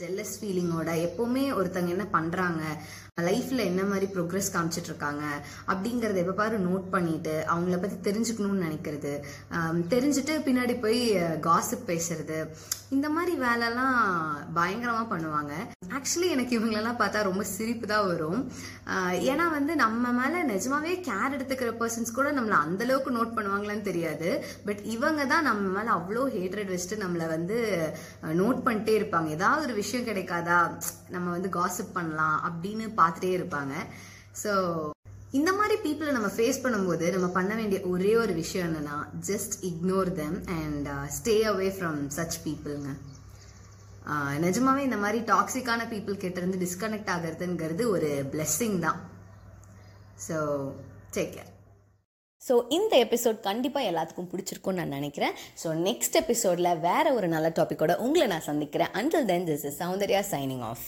Jealous ஃபீலிங்கோட எப்போவுமே ஒருத்தங்க என்ன பண்ணுறாங்க லைஃப்பில் என்ன மாதிரி ப்ரோக்ரஸ் காமிச்சிட்டு இருக்காங்க? அப்படிங்கிறத எப்போ பாரு நோட் பண்ணிட்டு அவங்கள பற்றி தெரிஞ்சுக்கணும்னு நினைக்கிறது. தெரிஞ்சுட்டு பின்னாடி போய் காசிப் பேசுறது. இந்த மாதிரி வேலைலாம் பயங்கரமாக பண்ணுவாங்க. ஆக்சுவலி எனக்கு இவங்களெல்லாம் பார்த்தா ரொம்ப சிரிப்பு தான் வரும். ஏன்னா வந்து நம்ம மேலே நிஜமாவே கேர் எடுத்துக்கிற பர்சன்ஸ் கூட நம்மளை அந்த அளவுக்கு நோட் பண்ணுவாங்களான்னு தெரியாது. பட் இவங்க தான் நம்ம மேலே அவ்வளோ ஹேட்ரட் வச்சுட்டு நம்மளை வந்து நோட் பண்ணிட்டே இருப்பாங்க. ஏதாவது ஒரு விஷயம் விஷயம் கிடைக்காதா? நம்ம வந்து காசிப் பண்ணலாம் அப்படின்னு பார்த்துட்டே இருப்பாங்க. ஸோ இந்த மாதிரி பீப்புளை நம்ம ஃபேஸ் பண்ணும்போது நம்ம பண்ண வேண்டிய ஒரே ஒரு விஷயம் என்னன்னா just ignore them and stay away from such பீப்புளுங்க நிஜமாவே இந்த மாதிரி டாக்ஸிக்கான பீப்புள் கிட்ட இருந்து டிஸ்கனெக்ட் ஆகிறதுங்கிறது ஒரு பிளெஸ்ஸிங் தான். ஸோ டேக் கேர் ஸோ இந்த எபிசோட் கண்டிப்பாக எல்லாத்துக்கும் பிடிச்சிருக்கும்னு நான் நினைக்கிறேன். ஸோ நெக்ஸ்ட் எபிசோடில் வேற ஒரு நல்ல டாப்பிக்கோட உங்களை நான் சந்திக்கிறேன். Until then this is Soundarya signing off